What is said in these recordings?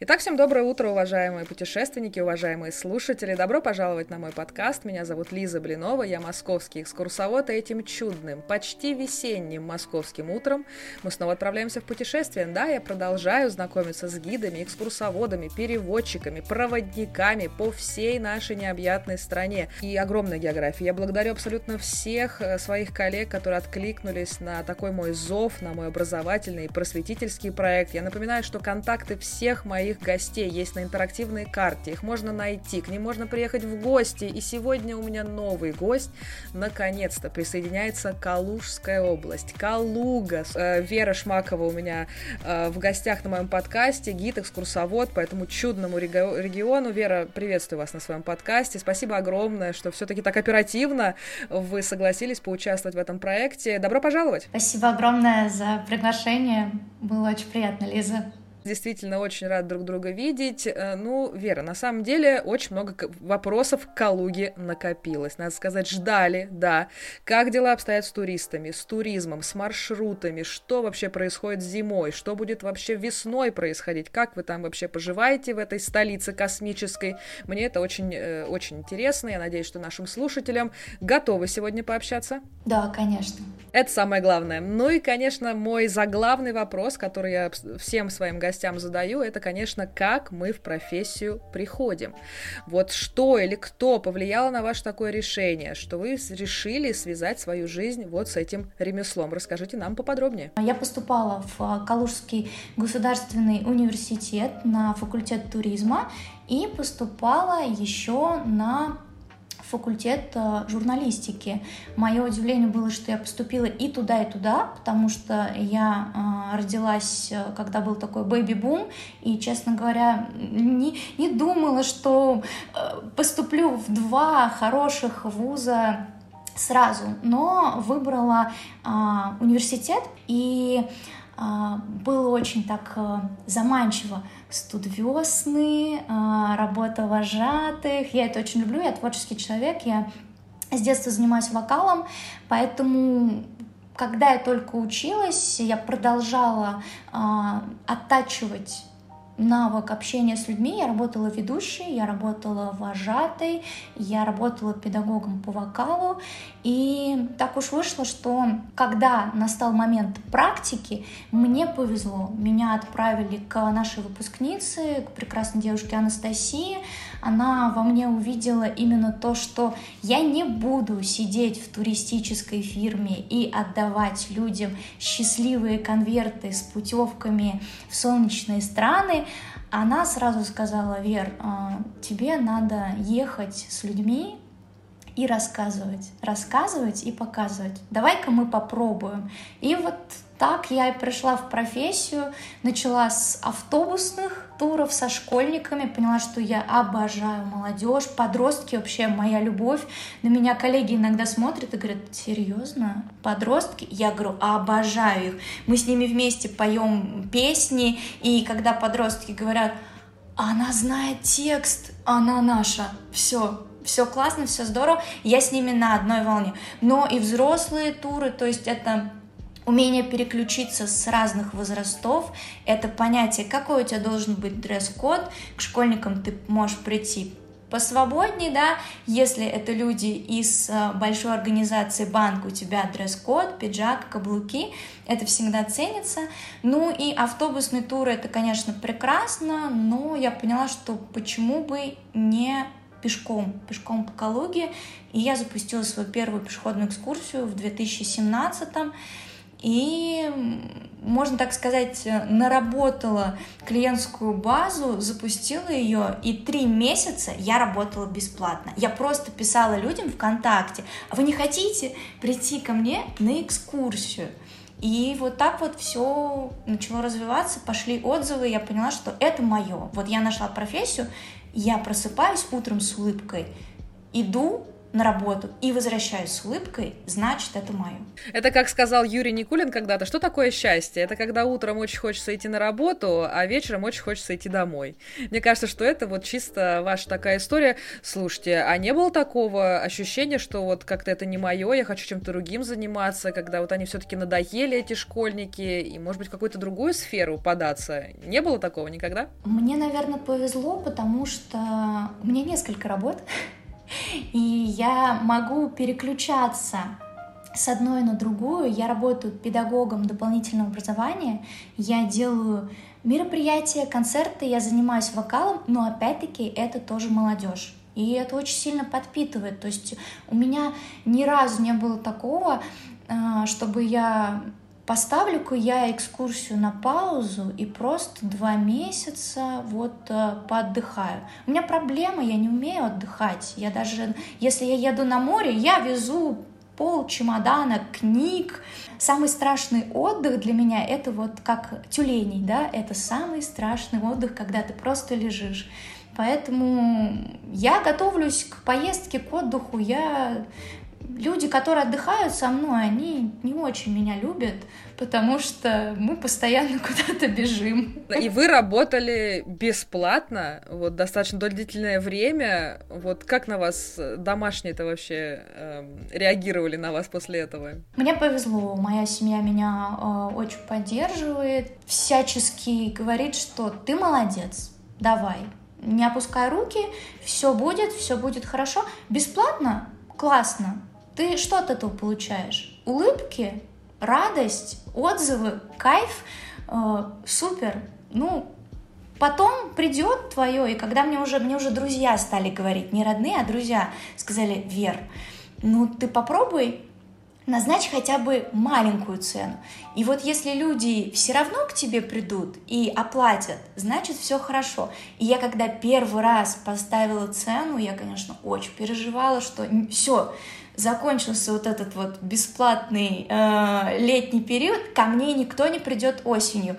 Итак, всем доброе утро, уважаемые путешественники, уважаемые слушатели. Добро пожаловать на мой подкаст. Меня зовут Лиза Блинова, я московский экскурсовод, и этим чудным, почти весенним московским утром мы снова отправляемся в путешествие. Да, я продолжаю знакомиться с гидами, экскурсоводами, переводчиками, проводниками по всей нашей необъятной стране и огромной географии. Я благодарю абсолютно всех э, своих коллег, которые откликнулись на такой мой зов, на мой образовательный и просветительский проект. Я напоминаю, что контакты всех моих моих гостей есть на интерактивной карте. Их можно найти, к ним можно приехать в гости. И сегодня у меня новый гость. Наконец-то присоединяется Калужская область. Калуга. Э, Вера Шмакова у меня э, в гостях на моем подкасте. Гид, экскурсовод по этому чудному региону. Вера, приветствую вас на своем подкасте. Спасибо огромное, что все-таки так оперативно вы согласились поучаствовать в этом проекте. Добро пожаловать! Спасибо огромное за приглашение. Было очень приятно, Лиза. Действительно, очень рад друг друга видеть. Э, ну, Вера, на самом деле, очень много вопросов к Калуге накопилось. Надо сказать, ждали, да. Как дела обстоят с туристами, с туризмом, с маршрутами, что вообще происходит зимой, что будет вообще весной происходить, как вы там вообще поживаете в этой столице космической. Мне это очень, э, очень интересно. Я надеюсь, что нашим слушателям готовы сегодня пообщаться. Да, конечно. Это самое главное. Ну и, конечно, мой заглавный вопрос, который я всем своим гостям гостям задаю, это, конечно, как мы в профессию приходим. Вот что или кто повлияло на ваше такое решение, что вы решили связать свою жизнь вот с этим ремеслом? Расскажите нам поподробнее. Я поступала в а, Калужский государственный университет на факультет туризма и поступала еще на факультет э, журналистики. Мое удивление было, что я поступила и туда, и туда, потому что я э, родилась, э, когда был такой бэби-бум, и, честно говоря, не, не думала, что поступлю в два хороших вуза сразу, но выбрала университет, и было очень так заманчиво студвесны, а, работа вожатых. Я это очень люблю, я творческий человек, я с детства занимаюсь вокалом, поэтому когда я только училась, я продолжала э, оттачивать навык общения с людьми. Я работала ведущей, я работала вожатой, я работала педагогом по вокалу. И так уж вышло, что когда настал момент практики, мне повезло. Меня отправили к нашей выпускнице, к прекрасной девушке Анастасии. Она во мне увидела именно то, что я не буду сидеть в туристической фирме и отдавать людям счастливые конверты с путевками в солнечные страны, она сразу сказала, Вер, а, тебе надо ехать с людьми и рассказывать, рассказывать и показывать. Давай-ка мы попробуем. И вот так я и пришла в профессию, начала с автобусных туров со школьниками, поняла, что я обожаю молодежь, подростки вообще моя любовь. На меня коллеги иногда смотрят и говорят, серьезно, подростки? Я говорю, обожаю их. Мы с ними вместе поем песни, и когда подростки говорят, она знает текст, она наша, все, все классно, все здорово, я с ними на одной волне. Но и взрослые туры, то есть это Умение переключиться с разных возрастов — это понятие, какой у тебя должен быть дресс-код. К школьникам ты можешь прийти посвободнее, да, если это люди из э, большой организации банк, у тебя дресс-код, пиджак, каблуки, это всегда ценится. Ну и автобусный тур, это, конечно, прекрасно, но я поняла, что почему бы не пешком, пешком по Калуге, и я запустила свою первую пешеходную экскурсию в 2017 -м и, можно так сказать, наработала клиентскую базу, запустила ее, и три месяца я работала бесплатно. Я просто писала людям ВКонтакте, а вы не хотите прийти ко мне на экскурсию? И вот так вот все начало развиваться, пошли отзывы, я поняла, что это мое. Вот я нашла профессию, я просыпаюсь утром с улыбкой, иду на работу и возвращаюсь с улыбкой, значит, это мое. Это как сказал Юрий Никулин когда-то, что такое счастье? Это когда утром очень хочется идти на работу, а вечером очень хочется идти домой. Мне кажется, что это вот чисто ваша такая история. Слушайте, а не было такого ощущения, что вот как-то это не мое, я хочу чем-то другим заниматься, когда вот они все-таки надоели, эти школьники, и, может быть, в какую-то другую сферу податься? Не было такого никогда? Мне, наверное, повезло, потому что у меня несколько работ. И я могу переключаться с одной на другую. Я работаю педагогом дополнительного образования. Я делаю мероприятия, концерты, я занимаюсь вокалом, но опять-таки это тоже молодежь. И это очень сильно подпитывает. То есть у меня ни разу не было такого, а, чтобы я Поставлю-ка я экскурсию на паузу и просто два месяца вот э, поотдыхаю. У меня проблема, я не умею отдыхать. Я даже, если я еду на море, я везу пол чемодана книг. Самый страшный отдых для меня это вот как тюленей, да, это самый страшный отдых, когда ты просто лежишь. Поэтому я готовлюсь к поездке, к отдыху. Я люди, которые отдыхают со мной, они не очень меня любят, потому что мы постоянно куда-то бежим. И вы работали бесплатно, вот достаточно длительное время. Вот как на вас домашние-то вообще э, реагировали на вас после этого? Мне повезло, моя семья меня э, очень поддерживает, всячески говорит, что ты молодец, давай, не опускай руки, все будет, все будет хорошо. Бесплатно? Классно. Ты что от этого получаешь? Улыбки, радость, отзывы, кайф, э, супер. Ну, потом придет твое, и когда мне уже, мне уже друзья стали говорить, не родные, а друзья, сказали, Вер, ну ты попробуй назначь хотя бы маленькую цену. И вот если люди все равно к тебе придут и оплатят, значит все хорошо. И я когда первый раз поставила цену, я, конечно, очень переживала, что все, закончился вот этот вот бесплатный э, летний период, ко мне никто не придет осенью.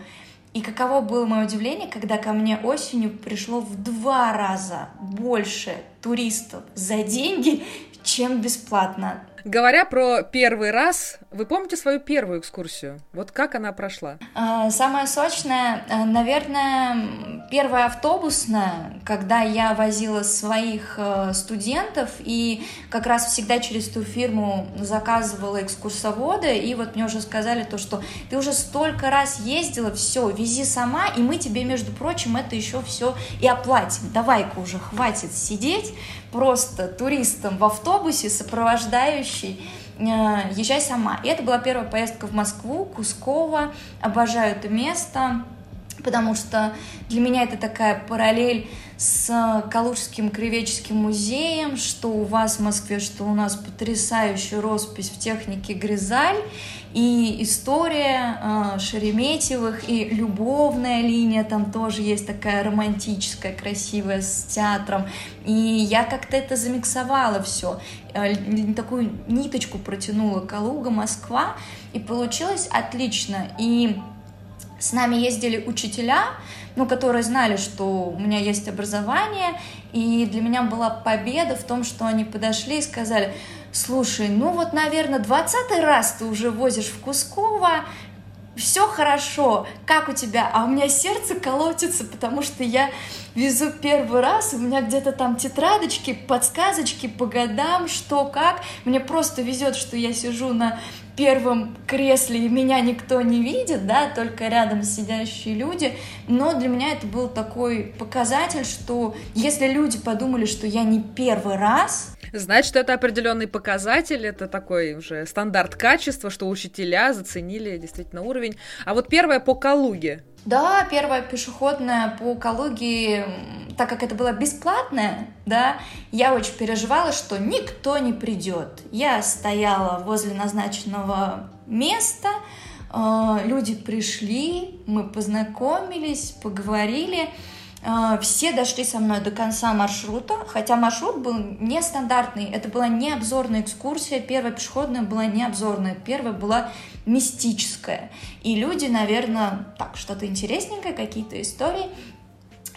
И каково было мое удивление, когда ко мне осенью пришло в два раза больше туристов за деньги, чем бесплатно. Говоря про первый раз, вы помните свою первую экскурсию? Вот как она прошла? А, самая сочная, э, наверное, первая автобусная, когда я возила своих э, студентов и как раз всегда через ту фирму заказывала экскурсовода, и вот мне уже сказали то, что ты уже столько раз ездила, все, вези сама, и мы тебе, между прочим, это еще все и оплатим. Давай-ка уже хватит сидеть просто туристом в автобусе, сопровождающий, э, езжай сама. И это была первая поездка в Москву, Кусково, обожаю это место, потому что для меня это такая параллель с Калужским краеведческим музеем, что у вас в Москве, что у нас потрясающая роспись в технике Гризаль, и история э, Шереметьевых, и любовная линия там тоже есть такая романтическая, красивая, с театром. И я как-то это замиксовала все, э, такую ниточку протянула Калуга, Москва, и получилось отлично. И с нами ездили учителя, ну, которые знали, что у меня есть образование, и для меня была победа в том, что они подошли и сказали, слушай, ну вот, наверное, двадцатый раз ты уже возишь в Кусково, все хорошо, как у тебя? А у меня сердце колотится, потому что я везу первый раз, у меня где-то там тетрадочки, подсказочки по годам, что как. Мне просто везет, что я сижу на первом кресле, и меня никто не видит, да, только рядом сидящие люди, но для меня это был такой показатель, что если люди подумали, что я не первый раз, Значит, это определенный показатель, это такой уже стандарт качества, что учителя заценили действительно уровень. А вот первое по Калуге. Да, первая пешеходная по Калуге, так как это было бесплатное, да, я очень переживала, что никто не придет. Я стояла возле назначенного места, э, люди пришли, мы познакомились, поговорили. А, все дошли со мной до конца маршрута, хотя маршрут был нестандартный. Это была не обзорная экскурсия. Первая пешеходная была не обзорная, первая была мистическая. И люди, наверное, так, что-то интересненькое, какие-то истории.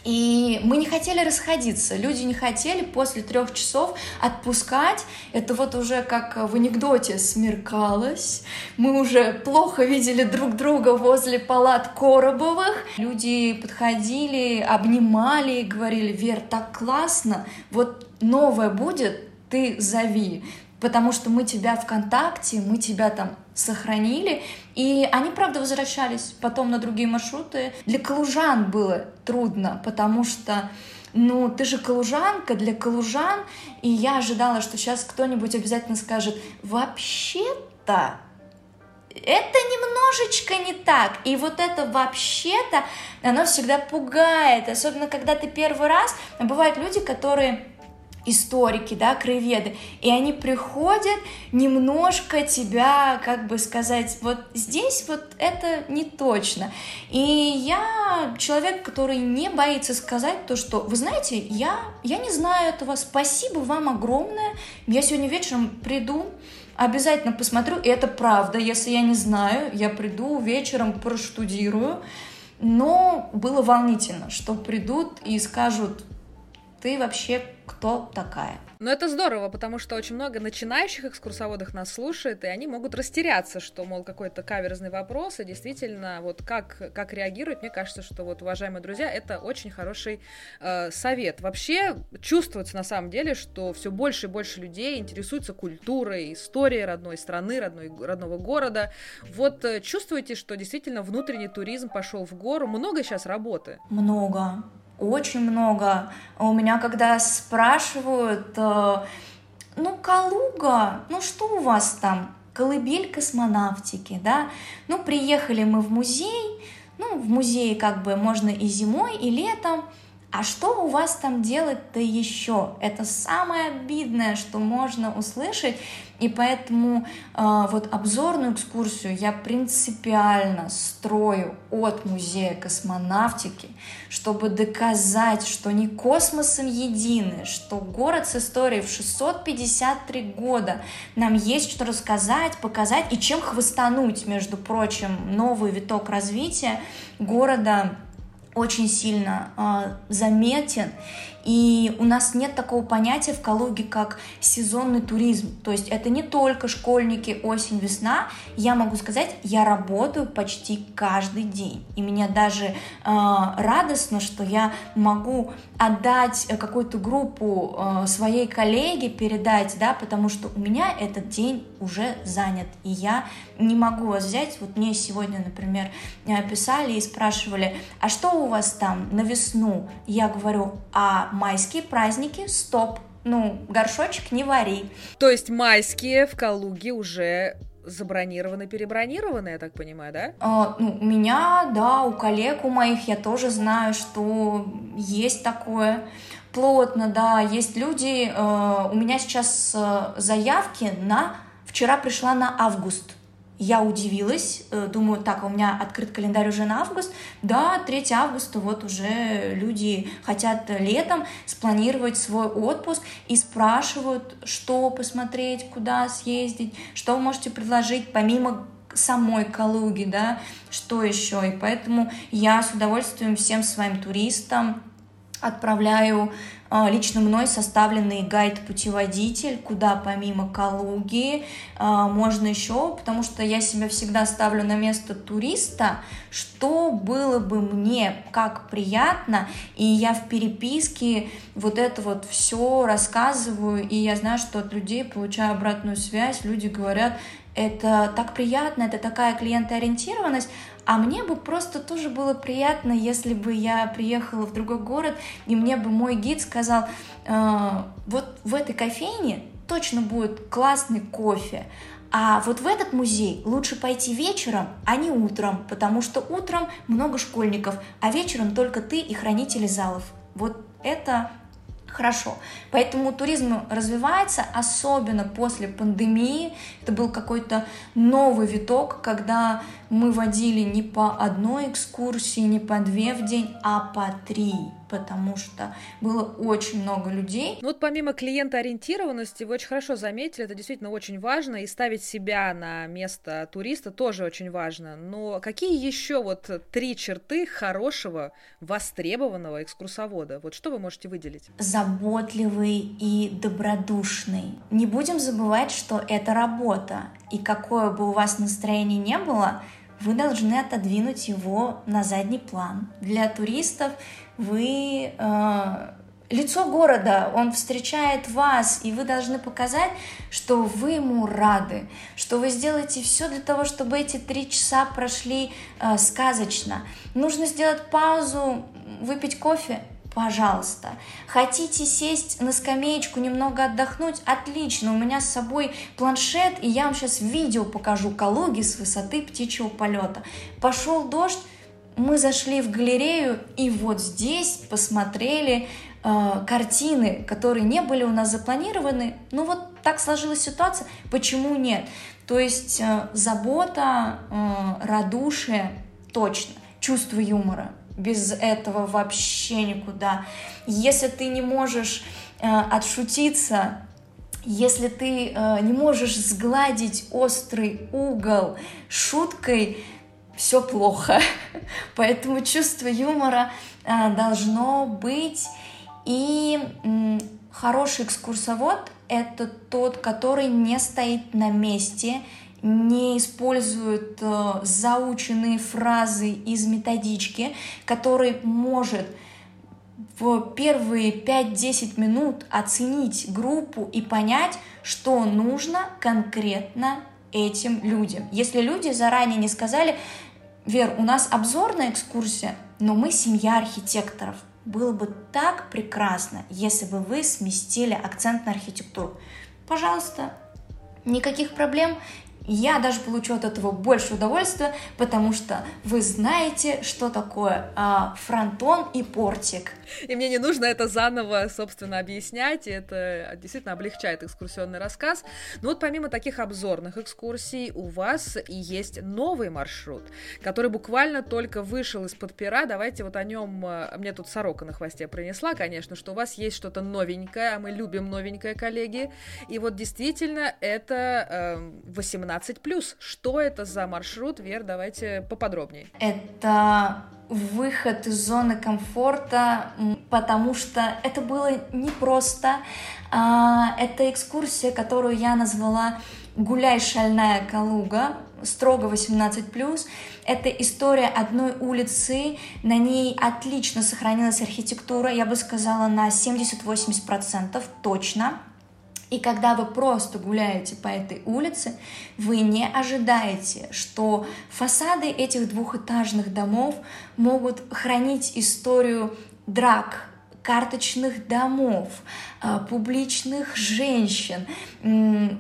И мы не хотели расходиться. Люди не хотели после трех часов отпускать. Это вот уже как в анекдоте смеркалось. Мы уже плохо видели друг друга возле палат Коробовых. Люди подходили, обнимали говорили, Вер, так классно, вот новое будет, ты зови потому что мы тебя ВКонтакте, мы тебя там сохранили, и они, правда, возвращались потом на другие маршруты. Для калужан было трудно, потому что ну, ты же калужанка для калужан, и я ожидала, что сейчас кто-нибудь обязательно скажет, вообще-то это немножечко не так. И вот это вообще-то, оно всегда пугает, особенно когда ты первый раз. Бывают люди, которые историки, да, краеведы, и они приходят немножко тебя, как бы сказать, вот здесь вот это не точно. И я человек, который не боится сказать то, что, вы знаете, я, я не знаю этого, спасибо вам огромное, я сегодня вечером приду, обязательно посмотрю, и это правда, если я не знаю, я приду вечером, проштудирую, но было волнительно, что придут и скажут, ты вообще кто такая. Но это здорово, потому что очень много начинающих экскурсоводов нас слушает, и они могут растеряться, что, мол, какой-то каверзный вопрос, и действительно, вот как, как реагировать, мне кажется, что вот, уважаемые друзья, это очень хороший э, совет. Вообще чувствуется на самом деле, что все больше и больше людей интересуются культурой, историей родной страны, родной, родного города. Вот э, чувствуете, что действительно внутренний туризм пошел в гору? Много сейчас работы? Много очень много. У меня когда спрашивают, э, ну, Калуга, ну что у вас там? Колыбель космонавтики, да? Ну, приехали мы в музей, ну, в музее как бы можно и зимой, и летом, а что у вас там делать-то еще? Это самое обидное, что можно услышать, и поэтому э, вот обзорную экскурсию я принципиально строю от музея космонавтики, чтобы доказать, что не космосом едины, что город с историей в 653 года нам есть что рассказать, показать и чем хвостануть, между прочим, новый виток развития города очень сильно э, заметен. И у нас нет такого понятия в Калуге, как сезонный туризм. То есть это не только школьники, осень, весна. Я могу сказать, я работаю почти каждый день. И мне даже э, радостно, что я могу отдать какую-то группу э, своей коллеге, передать, да, потому что у меня этот день уже занят. И я не могу вас взять. Вот мне сегодня, например, писали и спрашивали, а что у вас там на весну? Я говорю, а майские праздники, стоп, ну, горшочек не вари. То есть майские в Калуге уже забронированы, перебронированы, я так понимаю, да? А, ну, у меня, да, у коллег, у моих я тоже знаю, что есть такое плотно, да, есть люди, э, у меня сейчас э, заявки на, вчера пришла на август, я удивилась, э, думаю, так, у меня открыт календарь уже на август. Да, 3 августа вот уже люди хотят летом спланировать свой отпуск и спрашивают, что посмотреть, куда съездить, что вы можете предложить помимо самой Калуги, да, что еще. И поэтому я с удовольствием всем своим туристам отправляю а, лично мной составленный гайд-путеводитель, куда помимо Калуги а, можно еще, потому что я себя всегда ставлю на место туриста, что было бы мне как приятно, и я в переписке вот это вот все рассказываю, и я знаю, что от людей получаю обратную связь, люди говорят, это так приятно, это такая клиентоориентированность, а мне бы просто тоже было приятно, если бы я приехала в другой город, и мне бы мой гид сказал, э, вот в этой кофейне точно будет классный кофе, а вот в этот музей лучше пойти вечером, а не утром, потому что утром много школьников, а вечером только ты и хранители залов. Вот это хорошо. Поэтому туризм развивается, особенно после пандемии. Это был какой-то новый виток, когда мы водили не по одной экскурсии, не по две в день, а по три потому что было очень много людей. Ну вот помимо клиентоориентированности, вы очень хорошо заметили, это действительно очень важно, и ставить себя на место туриста тоже очень важно. Но какие еще вот три черты хорошего, востребованного экскурсовода? Вот что вы можете выделить? Заботливый и добродушный. Не будем забывать, что это работа, и какое бы у вас настроение не было, вы должны отодвинуть его на задний план. Для туристов вы э, лицо города, он встречает вас, и вы должны показать, что вы ему рады, что вы сделаете все для того, чтобы эти три часа прошли э, сказочно. Нужно сделать паузу, выпить кофе, пожалуйста. Хотите сесть на скамеечку, немного отдохнуть? Отлично, у меня с собой планшет, и я вам сейчас видео покажу Калуги с высоты птичьего полета. Пошел дождь, мы зашли в галерею и вот здесь посмотрели э, картины, которые не были у нас запланированы. Ну вот так сложилась ситуация, почему нет? То есть э, забота, э, радушие, точно, чувство юмора. Без этого вообще никуда. Если ты не можешь э, отшутиться, если ты э, не можешь сгладить острый угол шуткой, все плохо. Поэтому чувство юмора а, должно быть. И хороший экскурсовод — это тот, который не стоит на месте, не использует э, заученные фразы из методички, который может в первые 5-10 минут оценить группу и понять, что нужно конкретно этим людям. Если люди заранее не сказали, Вер, у нас обзорная экскурсия, но мы семья архитекторов. Было бы так прекрасно, если бы вы сместили акцент на архитектуру. Пожалуйста, никаких проблем. Я даже получу от этого больше удовольствия, потому что вы знаете, что такое а, фронтон и портик. И мне не нужно это заново, собственно, объяснять, и это действительно облегчает экскурсионный рассказ. Но вот помимо таких обзорных экскурсий, у вас и есть новый маршрут, который буквально только вышел из-под пера. Давайте вот о нем, а, мне тут сорока на хвосте принесла, конечно, что у вас есть что-то новенькое, а мы любим новенькое, коллеги. И вот действительно это э, 18 12+. Что это за маршрут, Вер, давайте поподробнее. Это выход из зоны комфорта, потому что это было непросто. А, это экскурсия, которую я назвала «Гуляй, шальная Калуга», строго 18+. Это история одной улицы, на ней отлично сохранилась архитектура, я бы сказала, на 70-80% точно. И когда вы просто гуляете по этой улице, вы не ожидаете, что фасады этих двухэтажных домов могут хранить историю драк, карточных домов, а, публичных женщин,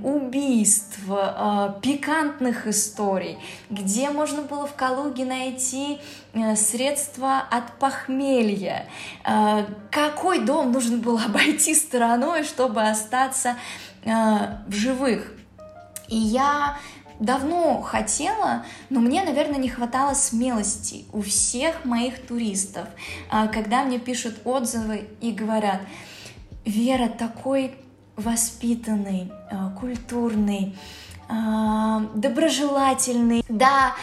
убийств, а, пикантных историй, где можно было в Калуге найти э, средства от похмелья, а, какой дом нужно было обойти стороной, чтобы остаться в живых. И я давно хотела, но мне, наверное, не хватало смелости у всех моих туристов, а, когда мне пишут отзывы и говорят, Вера такой воспитанный, а, культурный, а, доброжелательный. Да,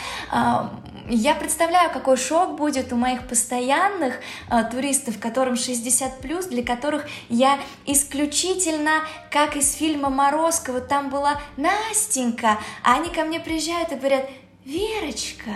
я представляю, какой шок будет у моих постоянных э, туристов, которым 60 плюс, для которых я исключительно, как из фильма Морозкова, там была Настенька, а они ко мне приезжают и говорят, Верочка,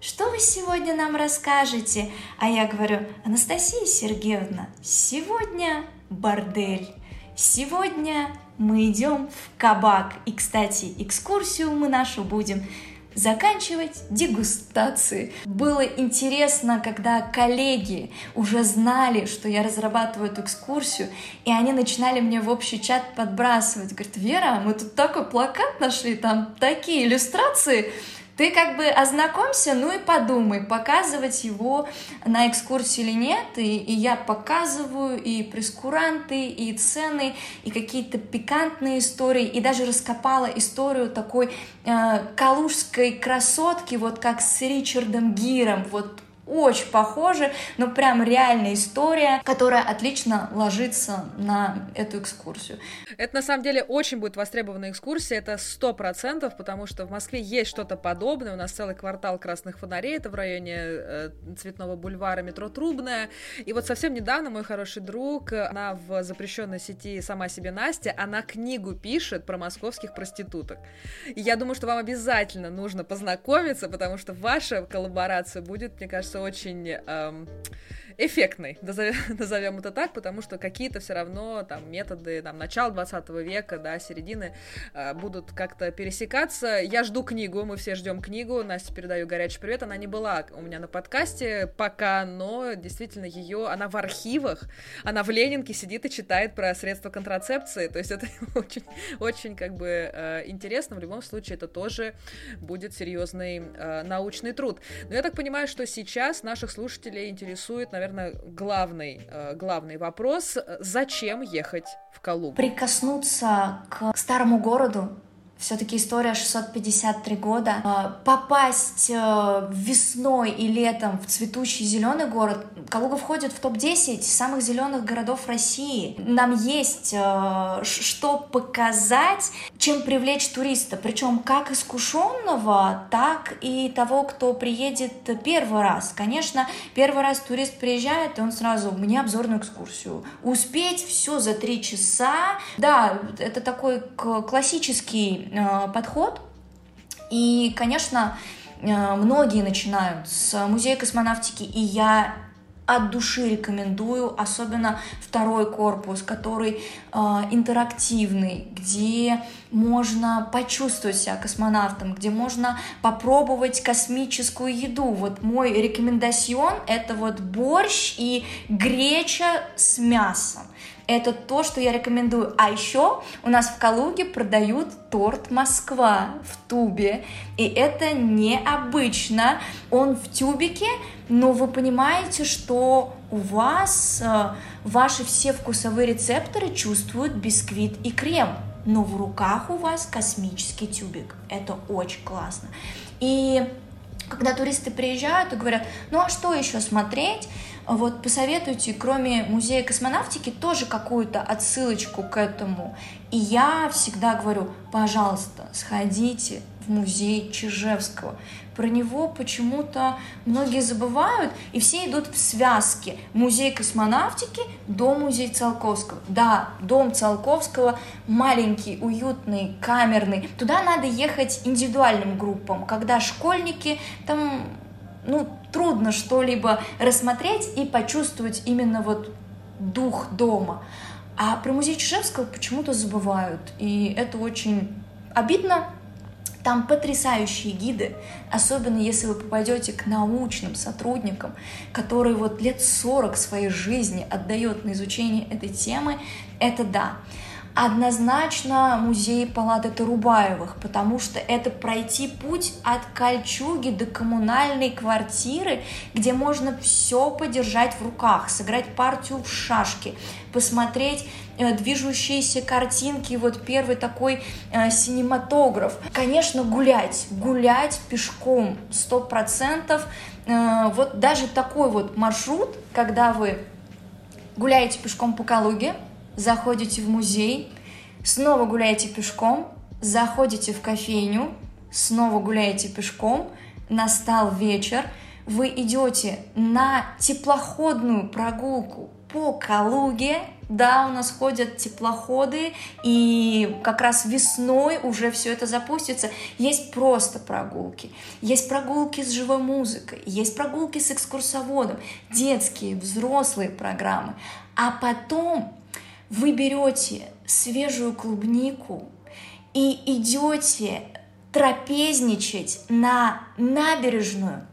что вы сегодня нам расскажете? А я говорю, Анастасия Сергеевна, сегодня бордель. Сегодня мы идем в кабак. И, кстати, экскурсию мы нашу будем заканчивать дегустации. Было интересно, когда коллеги уже знали, что я разрабатываю эту экскурсию, и они начинали мне в общий чат подбрасывать. Говорят, Вера, мы тут такой плакат нашли, там такие иллюстрации. Ты как бы ознакомься, ну и подумай, показывать его на экскурсии или нет. И, и я показываю и прескуранты, и цены, и какие-то пикантные истории, и даже раскопала историю такой э, калужской красотки, вот как с Ричардом Гиром, вот очень похожи, но прям реальная история, которая отлично ложится на эту экскурсию. Это на самом деле очень будет востребованная экскурсия, это сто процентов, потому что в Москве есть что-то подобное, у нас целый квартал красных фонарей, это в районе э, Цветного бульвара, метро Трубная, и вот совсем недавно мой хороший друг, она в запрещенной сети «Сама себе Настя», она книгу пишет про московских проституток, и я думаю, что вам обязательно нужно познакомиться, потому что ваша коллаборация будет, мне кажется, очень эм, эффектной, назовем, назовем это так, потому что какие-то все равно там методы там, начала 20 века, да, середины э, будут как-то пересекаться. Я жду книгу, мы все ждем книгу. Настя, передаю горячий привет. Она не была у меня на подкасте пока, но действительно ее, она в архивах, она в Ленинке сидит и читает про средства контрацепции. То есть это очень, очень как бы э, интересно. В любом случае это тоже будет серьезный э, научный труд. Но я так понимаю, что сейчас наших слушателей интересует, наверное, наверное, главный, э, главный вопрос. Зачем ехать в Калугу? Прикоснуться к старому городу, все-таки история 653 года. А, попасть э, весной и летом в цветущий зеленый город. Калуга входит в топ-10 самых зеленых городов России. Нам есть э, что показать, чем привлечь туриста. Причем как искушенного, так и того, кто приедет первый раз. Конечно, первый раз турист приезжает, и он сразу, мне обзорную экскурсию. Успеть все за три часа. Да, это такой классический подход. И, конечно, э, многие начинают с музея космонавтики, и я от души рекомендую, особенно второй корпус, который э, интерактивный, где можно почувствовать себя космонавтом, где можно попробовать космическую еду. Вот мой рекомендацион это вот борщ и греча с мясом. Это то, что я рекомендую. А еще у нас в Калуге продают торт Москва в тубе. И это необычно. Он в тюбике, но вы понимаете, что у вас э, ваши все вкусовые рецепторы чувствуют бисквит и крем. Но в руках у вас космический тюбик. Это очень классно. И когда туристы приезжают и говорят, ну а что еще смотреть? Вот посоветуйте, кроме музея космонавтики, тоже какую-то отсылочку к этому. И я всегда говорю, пожалуйста, сходите в музей Чижевского. Про него почему-то многие забывают, и все идут в связке. Музей космонавтики до музей Циолковского. Да, дом Циолковского маленький, уютный, камерный. Туда надо ехать индивидуальным группам, когда школьники там ну, трудно что-либо рассмотреть и почувствовать именно вот дух дома. А про музей Чижевского почему-то забывают, и это очень обидно. Там потрясающие гиды, особенно если вы попадете к научным сотрудникам, которые вот лет 40 своей жизни отдает на изучение этой темы, это да. Однозначно музей палаты Тарубаевых, потому что это пройти путь от Кольчуги до коммунальной квартиры, где можно все подержать в руках, сыграть партию в шашки, посмотреть э, движущиеся картинки, вот первый такой э, синематограф. Конечно, гулять, гулять пешком, сто процентов. Э, вот даже такой вот маршрут, когда вы гуляете пешком по Калуге, заходите в музей, снова гуляете пешком, заходите в кофейню, снова гуляете пешком, настал вечер, вы идете на теплоходную прогулку по Калуге, да, у нас ходят теплоходы, и как раз весной уже все это запустится. Есть просто прогулки, есть прогулки с живой музыкой, есть прогулки с экскурсоводом, детские, взрослые программы. А потом вы берете свежую клубнику и идете трапезничать на набережную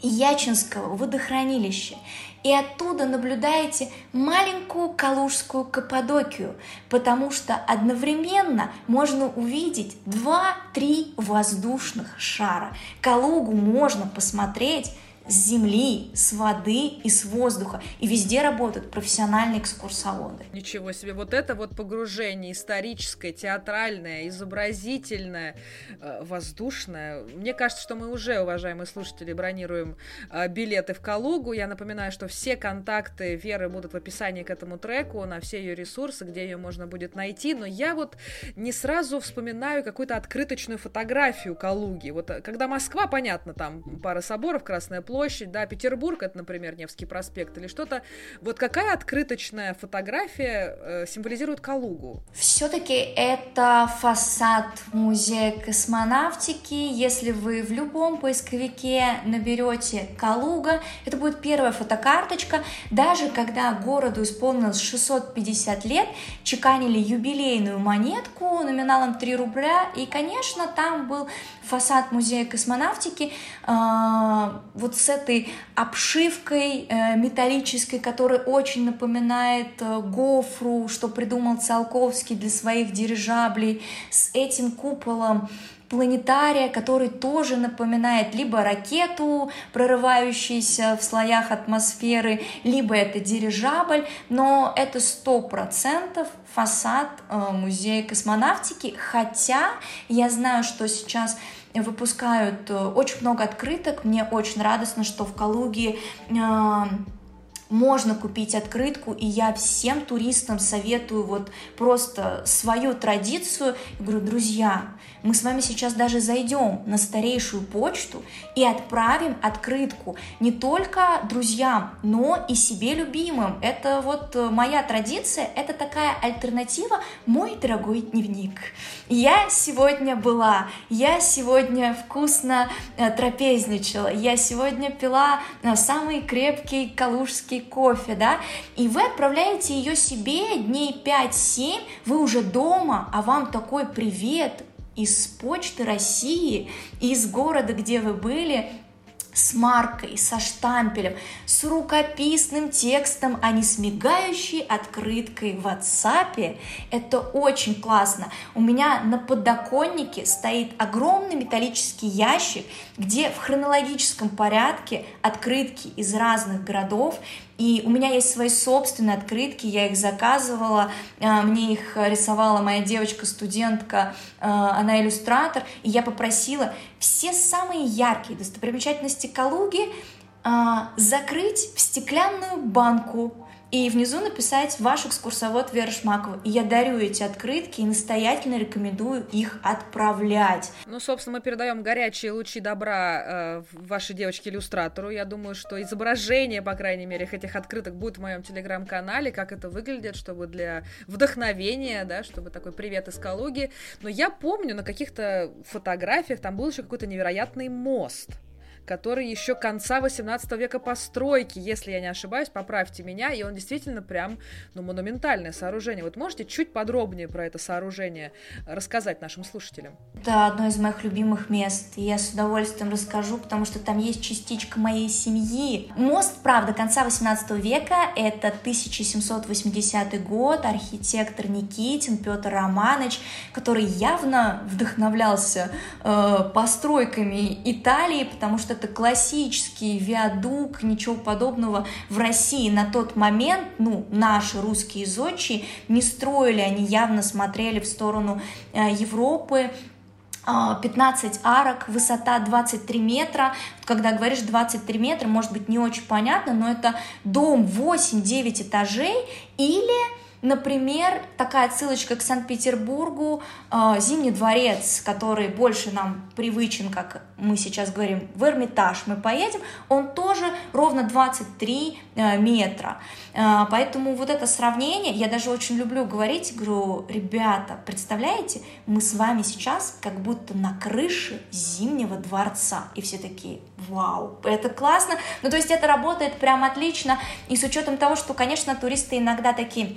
Ячинского водохранилища. и оттуда наблюдаете маленькую Калужскую Каппадокию, потому что одновременно можно увидеть два-три воздушных шара. Калугу можно посмотреть с земли, с воды и с воздуха. И везде работают профессиональные экскурсоводы. Ничего себе, вот это вот погружение историческое, театральное, изобразительное, э, воздушное. Мне кажется, что мы уже, уважаемые слушатели, бронируем э, билеты в Калугу. Я напоминаю, что все контакты Веры будут в описании к этому треку, на все ее ресурсы, где ее можно будет найти. Но я вот не сразу вспоминаю какую-то открыточную фотографию Калуги. Вот э, когда Москва, понятно, там пара соборов, Красная площадь, площадь, да, Петербург, это, например, Невский проспект или что-то. Вот какая открыточная фотография э, символизирует Калугу? Все-таки это фасад музея космонавтики. Если вы в любом поисковике наберете Калуга, это будет первая фотокарточка. Даже когда городу исполнилось 650 лет, чеканили юбилейную монетку номиналом 3 рубля, и, конечно, там был фасад музея космонавтики. Э, вот с этой обшивкой э, металлической, которая очень напоминает э, гофру, что придумал Циолковский для своих дирижаблей, с этим куполом планетария, который тоже напоминает либо ракету, прорывающуюся в слоях атмосферы, либо это дирижабль, но это сто процентов фасад э, музея космонавтики, хотя я знаю, что сейчас выпускают э, очень много открыток. Мне очень радостно, что в Калуге э, можно купить открытку, и я всем туристам советую вот просто свою традицию. Я говорю, друзья, мы с вами сейчас даже зайдем на старейшую почту и отправим открытку не только друзьям, но и себе любимым. Это вот э, моя традиция, это такая альтернатива «Мой дорогой дневник». Я сегодня была, я сегодня вкусно э, трапезничала, я сегодня пила э, самый крепкий калужский кофе, да, и вы отправляете ее себе дней 5-7, вы уже дома, а вам такой привет, из почты России, из города, где вы были, с маркой, со штампелем, с рукописным текстом, а не с мигающей открыткой в WhatsApp. Это очень классно. У меня на подоконнике стоит огромный металлический ящик, где в хронологическом порядке открытки из разных городов, и у меня есть свои собственные открытки, я их заказывала, а, мне их рисовала моя девочка-студентка, а, она иллюстратор, и я попросила все самые яркие достопримечательности Калуги а, закрыть в стеклянную банку и внизу написать «Ваш экскурсовод Вера Шмакова». И я дарю эти открытки и настоятельно рекомендую их отправлять. Ну, собственно, мы передаем горячие лучи добра э, вашей девочке-иллюстратору. Я думаю, что изображение, по крайней мере, этих открыток будет в моем телеграм-канале, как это выглядит, чтобы для вдохновения, да, чтобы такой привет из Калуги. Но я помню на каких-то фотографиях там был еще какой-то невероятный мост который еще конца 18 века постройки, если я не ошибаюсь, поправьте меня, и он действительно прям, ну, монументальное сооружение. Вот можете чуть подробнее про это сооружение рассказать нашим слушателям? Это одно из моих любимых мест, и я с удовольствием расскажу, потому что там есть частичка моей семьи. Мост, правда, конца 18 века, это 1780 год, архитектор Никитин Петр Романович, который явно вдохновлялся э, постройками Италии, потому что это классический виадук, ничего подобного в России на тот момент, ну, наши русские зодчие не строили, они явно смотрели в сторону э, Европы, 15 а, арок, высота 23 метра. Когда говоришь 23 метра, может быть не очень понятно, но это дом 8-9 этажей или Например, такая ссылочка к Санкт-Петербургу, э, Зимний дворец, который больше нам привычен, как мы сейчас говорим, в Эрмитаж мы поедем, он тоже ровно 23 э, метра. Э, поэтому вот это сравнение, я даже очень люблю говорить, говорю, ребята, представляете, мы с вами сейчас как будто на крыше Зимнего дворца. И все такие, вау, это классно. Ну, то есть это работает прям отлично. И с учетом того, что, конечно, туристы иногда такие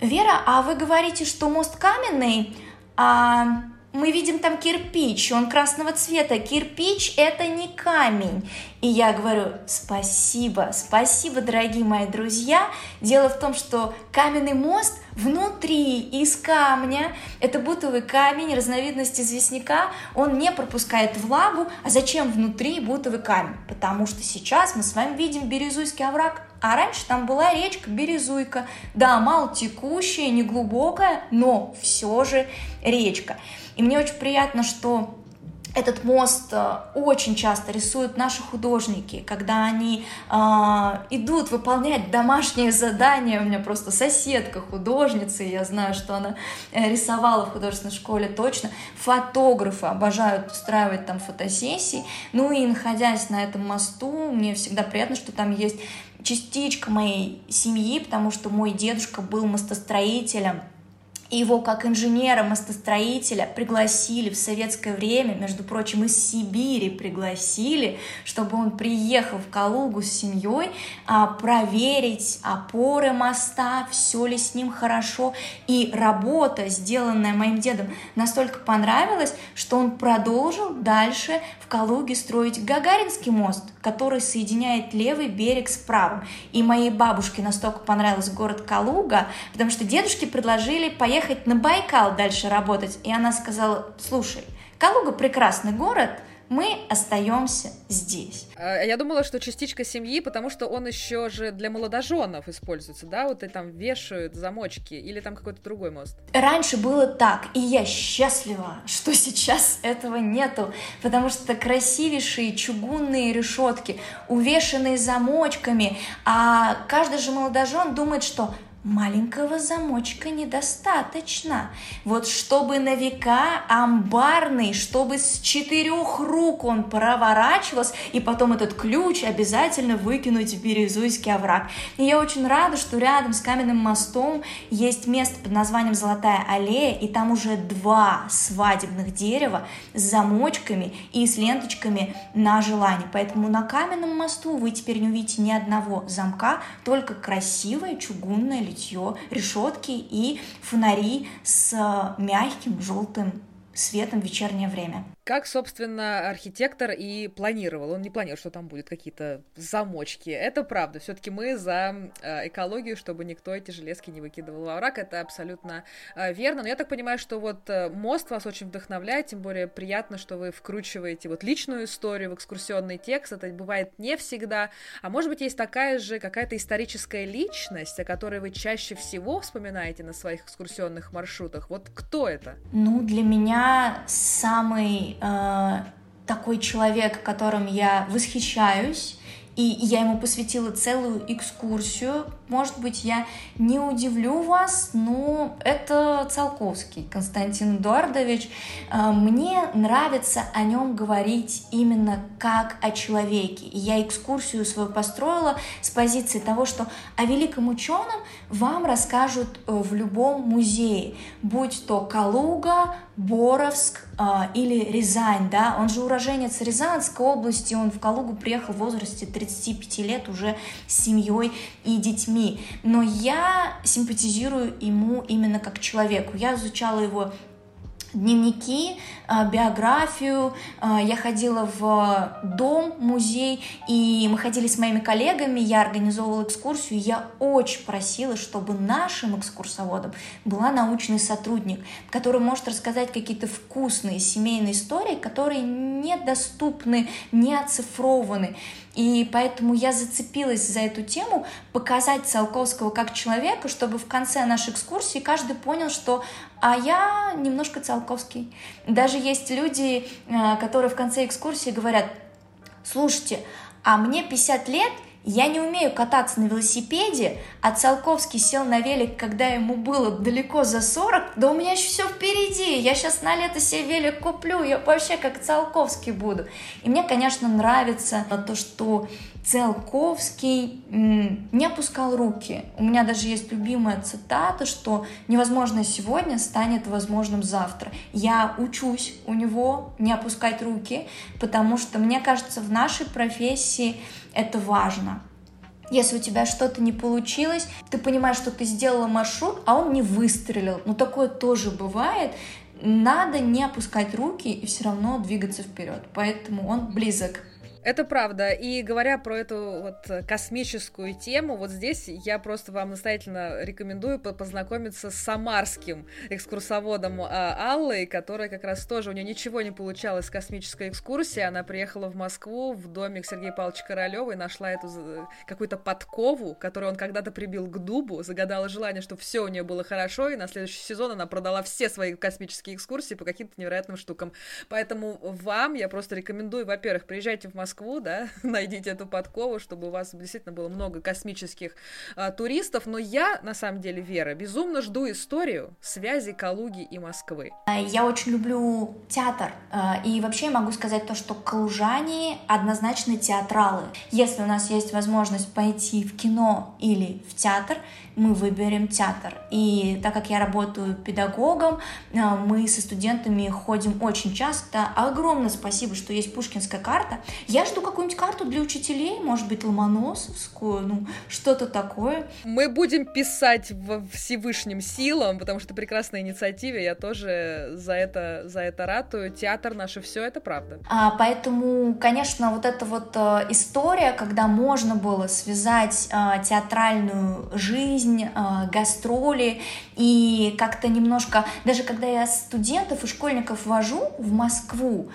Вера, а вы говорите, что мост каменный, а мы видим там кирпич, он красного цвета. Кирпич – это не камень. И я говорю, спасибо, спасибо, дорогие мои друзья. Дело в том, что каменный мост внутри из камня, это бутовый камень, разновидность известняка, он не пропускает влагу. А зачем внутри бутовый камень? Потому что сейчас мы с вами видим Березуйский овраг, а раньше там была речка Березуйка. Да, мало текущая, не глубокая, но все же речка. И мне очень приятно, что этот мост э, очень часто рисуют наши художники, когда они э, идут выполнять домашние задания. У меня просто соседка художница, и я знаю, что она э, рисовала в художественной школе точно. Фотографы обожают устраивать там фотосессии. Ну и находясь на этом мосту, мне всегда приятно, что там есть частичка моей семьи, потому что мой дедушка был мостостроителем его как инженера-мостостроителя пригласили в советское время, между прочим, из Сибири пригласили, чтобы он приехал в Калугу с семьей а, проверить опоры моста, все ли с ним хорошо. И работа, сделанная моим дедом, настолько понравилась, что он продолжил дальше в Калуге строить Гагаринский мост, который соединяет левый берег с правым. И моей бабушке настолько понравился город Калуга, потому что дедушке предложили поехать поехать на Байкал дальше работать. И она сказала, слушай, Калуга прекрасный город, мы остаемся здесь. А, я думала, что частичка семьи, потому что он еще же для молодоженов используется, да, вот и там вешают замочки, или там какой-то другой мост. Раньше было так, и я счастлива, что сейчас этого нету, потому что красивейшие чугунные решетки, увешанные замочками, а каждый же молодожен думает, что Маленького замочка недостаточно. Вот чтобы на века амбарный, чтобы с четырех рук он проворачивался, и потом этот ключ обязательно выкинуть в Березуйский овраг. И я очень рада, что рядом с каменным мостом есть место под названием Золотая аллея, и там уже два свадебных дерева с замочками и с ленточками на желание. Поэтому на каменном мосту вы теперь не увидите ни одного замка, только красивое чугунное литье, решетки и фонари с э, мягким желтым светом в вечернее время. Как, собственно, архитектор и планировал. Он не планировал, что там будет какие-то замочки. Это правда. Все-таки мы за э, экологию, чтобы никто эти железки не выкидывал во враг. Это абсолютно э, верно. Но я так понимаю, что вот э, мост вас очень вдохновляет. Тем более приятно, что вы вкручиваете вот личную историю в экскурсионный текст. Это бывает не всегда. А может быть, есть такая же какая-то историческая личность, о которой вы чаще всего вспоминаете на своих экскурсионных маршрутах. Вот кто это? Ну, для меня самый э, такой человек, которым я восхищаюсь, и я ему посвятила целую экскурсию. Может быть, я не удивлю вас, но это Циолковский Константин Эдуардович. Э, мне нравится о нем говорить именно как о человеке. И я экскурсию свою построила с позиции того, что о великом ученом вам расскажут э, в любом музее, будь то Калуга, Боровск э, или Рязань, да, он же уроженец Рязанской области, он в Калугу приехал в возрасте 35 лет уже с семьей и детьми, но я симпатизирую ему именно как человеку, я изучала его дневники, а, биографию. А, я ходила в дом, музей, и мы ходили с моими коллегами, я организовывала экскурсию, я очень просила, чтобы нашим экскурсоводом была научный сотрудник, который может рассказать какие-то вкусные семейные истории, которые недоступны, не оцифрованы. И поэтому я зацепилась за эту тему, показать Циолковского как человека, чтобы в конце нашей экскурсии каждый понял, что а я немножко Циолковский. Даже есть люди, э, которые в конце экскурсии говорят, слушайте, а мне 50 лет, я не умею кататься на велосипеде, а Циолковский сел на велик, когда ему было далеко за 40, да у меня еще все впереди, я сейчас на лето себе велик куплю, я вообще как Циолковский буду. И мне, конечно, нравится то, что Циолковский не опускал руки. У меня даже есть любимая цитата, что невозможно сегодня станет возможным завтра. Я учусь у него не опускать руки, потому что, мне кажется, в нашей профессии это важно. Если у тебя что-то не получилось, ты понимаешь, что ты сделала маршрут, а он не выстрелил. Ну, такое тоже бывает. надо не опускать руки и все равно двигаться вперед. Поэтому он близок. Это правда. И говоря про эту вот космическую тему, вот здесь я просто вам настоятельно рекомендую познакомиться с самарским экскурсоводом а, Аллой, которая как раз тоже, у нее ничего не получалось с космической экскурсией. Она приехала в Москву в домик Сергея Павловича Королева и нашла эту какую-то подкову, которую он когда-то прибил к дубу, загадала желание, чтобы все у нее было хорошо, и на следующий сезон она продала все свои космические экскурсии по каким-то невероятным штукам. Поэтому вам я просто рекомендую, во-первых, приезжайте в Москву, Москву, да, найдите эту подкову, чтобы у вас действительно было много космических а, туристов. Но я, на самом деле, Вера, безумно жду историю связи Калуги и Москвы. Я очень люблю театр. А, и вообще могу сказать то, что калужане однозначно театралы. Если у нас есть возможность пойти в кино или в театр, мы выберем театр. И так как я работаю педагогом, а, мы со студентами ходим очень часто. Огромное спасибо, что есть пушкинская карта. Я жду какую-нибудь карту для учителей, может быть, Ломоносовскую, ну, что-то такое. Мы будем писать в Всевышним силам, потому что прекрасная инициатива, я тоже за это, за это ратую. Театр наше все, это правда. А, поэтому, конечно, вот эта вот э, история, когда можно было связать э, театральную жизнь а, гастроли, и как-то немножко, даже когда я студентов и школьников вожу в Москву,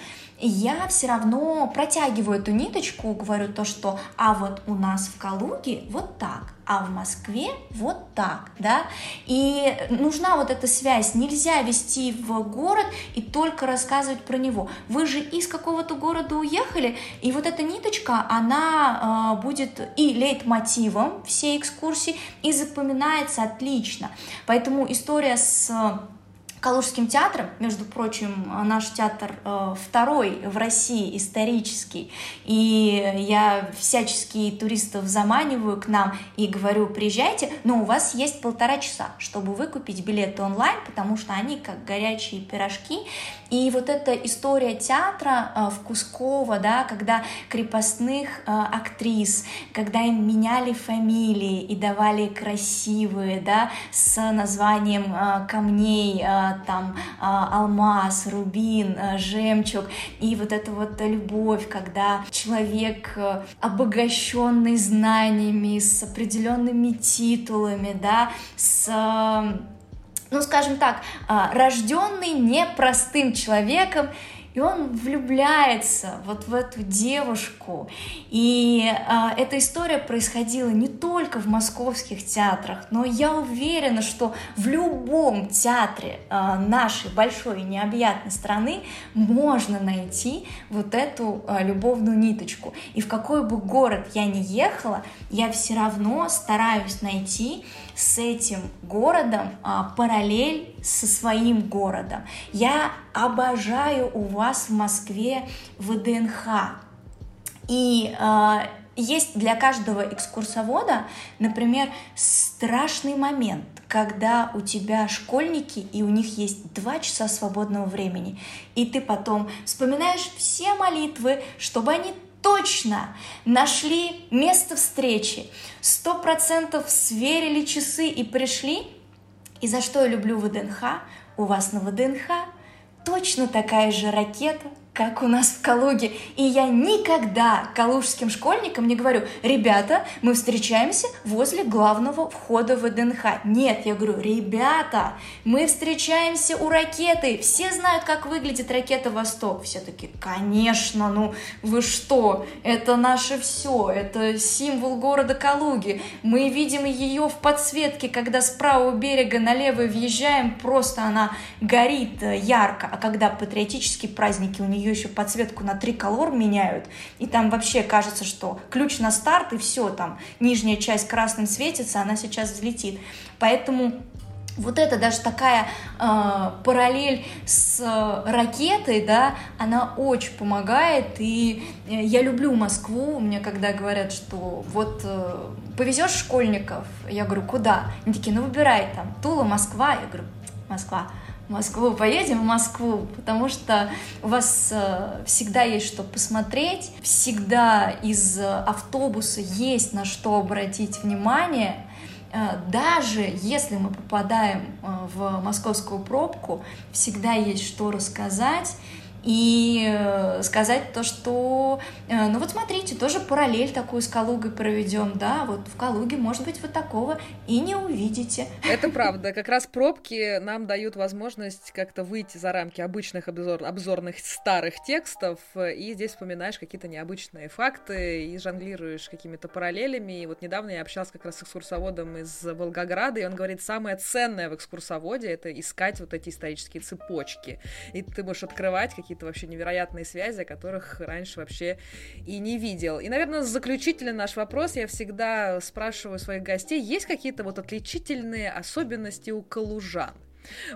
я все равно протягиваю эту ниточку, говорю то, что а вот у нас в Калуге вот так, а в Москве вот так, да, и нужна вот эта связь, нельзя вести в город и только рассказывать про него, вы же из какого-то города уехали, и вот эта ниточка, она э, будет и лейтмотивом всей экскурсии, и запоминается отлично, поэтому история с Калужским театром, между прочим, наш театр э, второй в России исторический, и я всячески туристов заманиваю к нам и говорю, приезжайте, но у вас есть полтора часа, чтобы выкупить билеты онлайн, потому что они как горячие пирожки, и вот эта история театра э, в Кусково, да, когда крепостных э, актрис, когда им меняли фамилии и давали красивые, да, с названием камней, там а, алмаз, рубин, а, жемчуг, и вот эта вот любовь, когда человек э, обогащенный знаниями, с определенными титулами, да, с ну, скажем так, а, рожденный непростым человеком, и он влюбляется вот в эту девушку. И э, эта история происходила не только в московских театрах, но я уверена, что в любом театре э, нашей большой и необъятной страны можно найти вот эту э, любовную ниточку. И в какой бы город я ни ехала, я все равно стараюсь найти с этим городом а, параллель со своим городом. Я обожаю у вас в Москве ВДНХ. И а, есть для каждого экскурсовода, например, страшный момент, когда у тебя школьники, и у них есть два часа свободного времени, и ты потом вспоминаешь все молитвы, чтобы они точно нашли место встречи, сто процентов сверили часы и пришли. И за что я люблю ВДНХ? У вас на ВДНХ точно такая же ракета, как у нас в Калуге. И я никогда калужским школьникам не говорю, ребята, мы встречаемся возле главного входа в ДНХ. Нет, я говорю, ребята, мы встречаемся у ракеты. Все знают, как выглядит ракета «Восток». Все таки конечно, ну вы что, это наше все, это символ города Калуги. Мы видим ее в подсветке, когда с правого берега налево въезжаем, просто она горит ярко. А когда патриотические праздники у нее ее еще подсветку на три колор меняют, и там вообще кажется, что ключ на старт, и все, там нижняя часть красным светится, она сейчас взлетит. Поэтому вот это даже такая э, параллель с э, ракетой, да, она очень помогает, и э, я люблю Москву, мне когда говорят, что вот э, повезешь школьников, я говорю, куда? Они такие, ну выбирай там, Тула, Москва, я говорю, Москва, Москву, поедем в Москву, потому что у вас э, всегда есть что посмотреть, всегда из автобуса есть на что обратить внимание, даже если мы попадаем в московскую пробку, всегда есть что рассказать, и э, сказать то, что, э, ну вот смотрите, тоже параллель такую с Калугой проведем, да, вот в Калуге, может быть, вы такого и не увидите. Это правда, как раз пробки нам дают возможность как-то выйти за рамки обычных обзор, обзорных старых текстов, и здесь вспоминаешь какие-то необычные факты и жонглируешь какими-то параллелями, и вот недавно я общалась как раз с экскурсоводом из Волгограда, и он говорит, самое ценное в экскурсоводе — это искать вот эти исторические цепочки, и ты можешь открывать какие какие-то вообще невероятные связи, которых раньше вообще и не видел. И, наверное, заключительный наш вопрос я всегда спрашиваю своих гостей, есть какие-то вот отличительные особенности у калужан?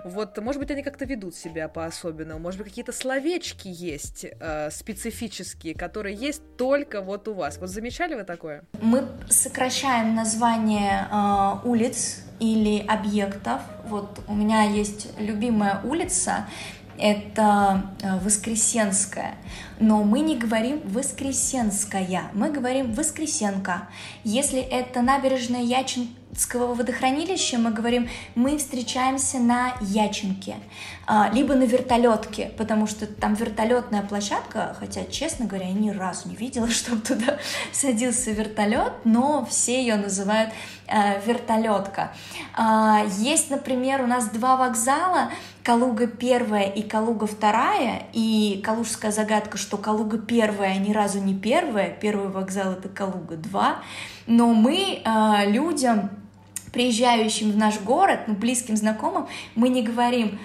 Вот, может быть, они как-то ведут себя по-особенному, может быть, какие-то словечки есть э, специфические, которые есть только вот у вас. Вот замечали вы такое? Мы сокращаем название э, улиц или объектов. Вот у меня есть любимая улица, это э, Воскресенская. Но мы не говорим Воскресенская, мы говорим Воскресенка. Если это набережная Ячинского водохранилища, мы говорим, мы встречаемся на Ячинке, а, либо на вертолетке, потому что там вертолетная площадка, хотя, честно говоря, я ни разу не видела, чтобы туда садился вертолет, но все ее называют э, вертолетка. А, есть, например, у нас два вокзала, Калуга первая и Калуга вторая, и калужская загадка, что Калуга первая ни разу не первая, первый вокзал это Калуга 2, но мы э, людям, приезжающим в наш город, ну, близким знакомым, мы не говорим,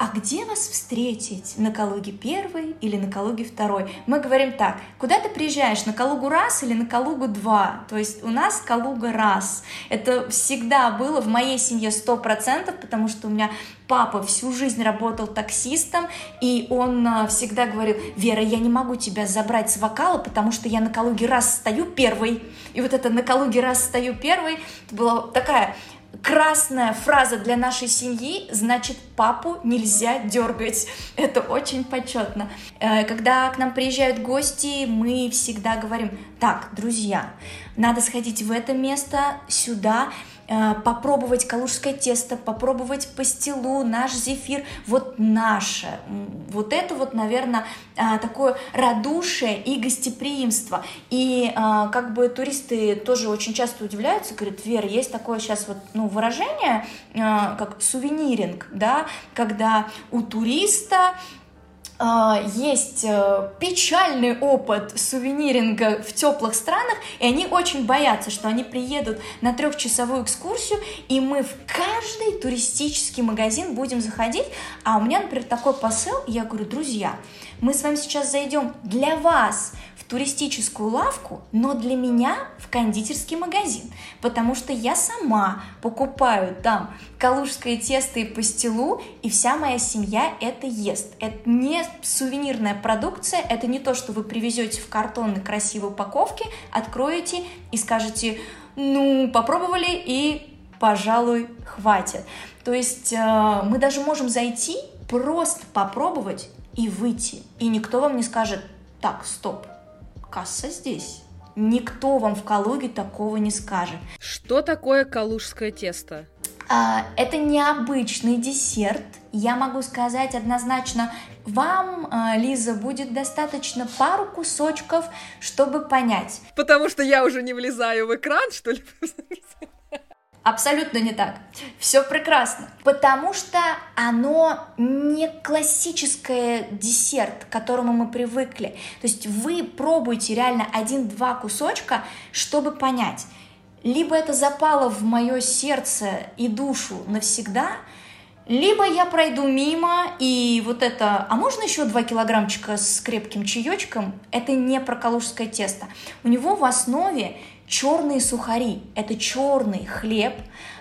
а где вас встретить? На Калуге первой или на Калуге второй? Мы говорим так, куда ты приезжаешь, на Калугу раз или на Калугу два? То есть у нас Калуга раз. Это всегда было в моей семье сто процентов, потому что у меня папа всю жизнь работал таксистом, и он а, всегда говорил, Вера, я не могу тебя забрать с вокала, потому что я на Калуге раз стою первой. И вот это на Калуге раз стою первой, была такая красная фраза для нашей семьи, значит, папу нельзя дергать. Это очень почетно. Э, когда к нам приезжают гости, мы всегда говорим, так, друзья, надо сходить в это место, сюда, попробовать калужское тесто, попробовать пастилу, наш зефир, вот наше. Вот это вот, наверное, э, такое радушие и гостеприимство. И э, как бы туристы тоже очень часто удивляются, говорят, Вера, есть такое сейчас вот, ну, выражение, как сувениринг, да, когда у туриста есть э, печальный опыт сувениринга в теплых странах, и они очень боятся, что они приедут на трехчасовую экскурсию, и мы в каждый туристический магазин будем заходить. А у меня, например, такой посыл, я говорю, друзья, мы с вами сейчас зайдем для вас туристическую лавку, но для меня в кондитерский магазин, потому что я сама покупаю там калужское тесто и пастилу, и вся моя семья это ест. Это не сувенирная продукция, это не то, что вы привезете в картонной красивой упаковке, откроете и скажете, ну, попробовали и, пожалуй, хватит. То есть э, мы даже можем зайти, просто попробовать и выйти, и никто вам не скажет, так, стоп, касса здесь. Никто вам в Калуге такого не скажет. Что такое калужское тесто? А, это необычный десерт. Я могу сказать однозначно, вам, а, Лиза, будет достаточно пару кусочков, чтобы понять. Потому что я уже не влезаю в экран, что ли? Абсолютно не так. Все прекрасно. Потому что оно не классическое десерт, к которому мы привыкли. То есть вы пробуете реально один-два кусочка, чтобы понять. Либо это запало в мое сердце и душу навсегда, либо я пройду мимо, и вот это... А можно еще два килограммчика с крепким чаечком? Это не про калужское тесто. У него в основе черные сухари. Это черный хлеб.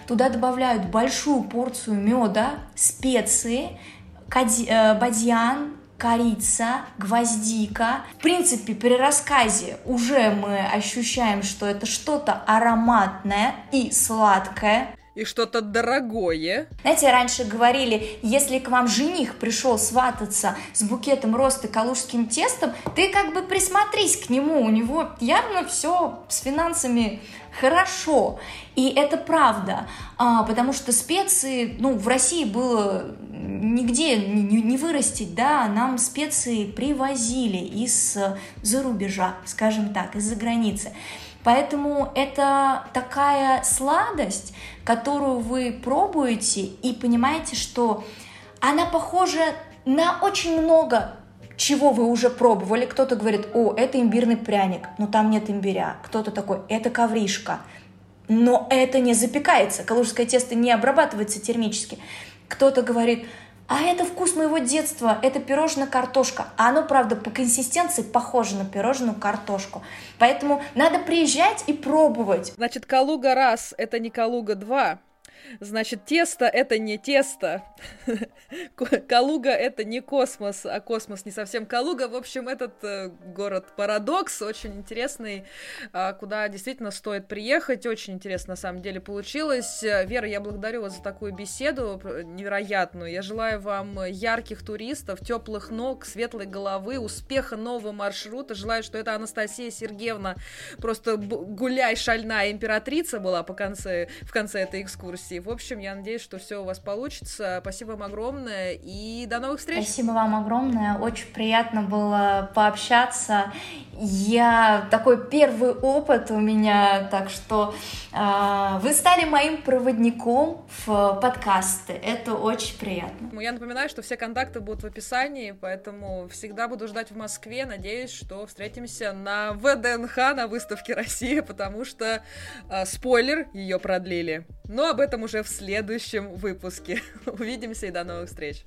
Туда добавляют большую порцию меда, специи, э, бадьян, корица, гвоздика. В принципе, при рассказе уже мы ощущаем, что это что-то ароматное и сладкое. И что-то дорогое. Знаете, раньше говорили, если к вам жених пришел свататься с букетом роста калужским тестом, ты как бы присмотрись к нему, у него явно все с финансами хорошо. И это правда, а, потому что специи, ну, в России было нигде не, вырастить, да, нам специи привозили из-за рубежа, скажем так, из-за границы. Поэтому это такая сладость, которую вы пробуете и понимаете, что она похожа на очень много чего вы уже пробовали. Кто-то говорит, о, это имбирный пряник, но там нет имбиря. Кто-то такой, это ковришка, но это не запекается. Калужское тесто не обрабатывается термически. Кто-то говорит, а это вкус моего детства, это пирожное картошка. А оно, правда, по консистенции похоже на пирожную картошку. Поэтому надо приезжать и пробовать. Значит, Калуга раз, это не Калуга два. Значит, тесто — это не тесто. Калуга — это не космос, а космос не совсем Калуга. В общем, этот э, город-парадокс очень интересный, э, куда действительно стоит приехать. Очень интересно, на самом деле, получилось. Вера, я благодарю вас за такую беседу невероятную. Я желаю вам ярких туристов, теплых ног, светлой головы, успеха нового маршрута. Желаю, что это Анастасия Сергеевна просто гуляй шальная императрица была по конце, в конце этой экскурсии. В общем, я надеюсь, что все у вас получится. Спасибо вам огромное и до новых встреч. Спасибо вам огромное. Очень приятно было пообщаться. Я такой первый опыт у меня, так что э, вы стали моим проводником в подкасты. Это очень приятно. Я напоминаю, что все контакты будут в описании, поэтому всегда буду ждать в Москве. Надеюсь, что встретимся на ВДНХ на выставке Россия, потому что э, спойлер ее продлили. Но об этом уже в следующем выпуске. Увидимся и до новых встреч.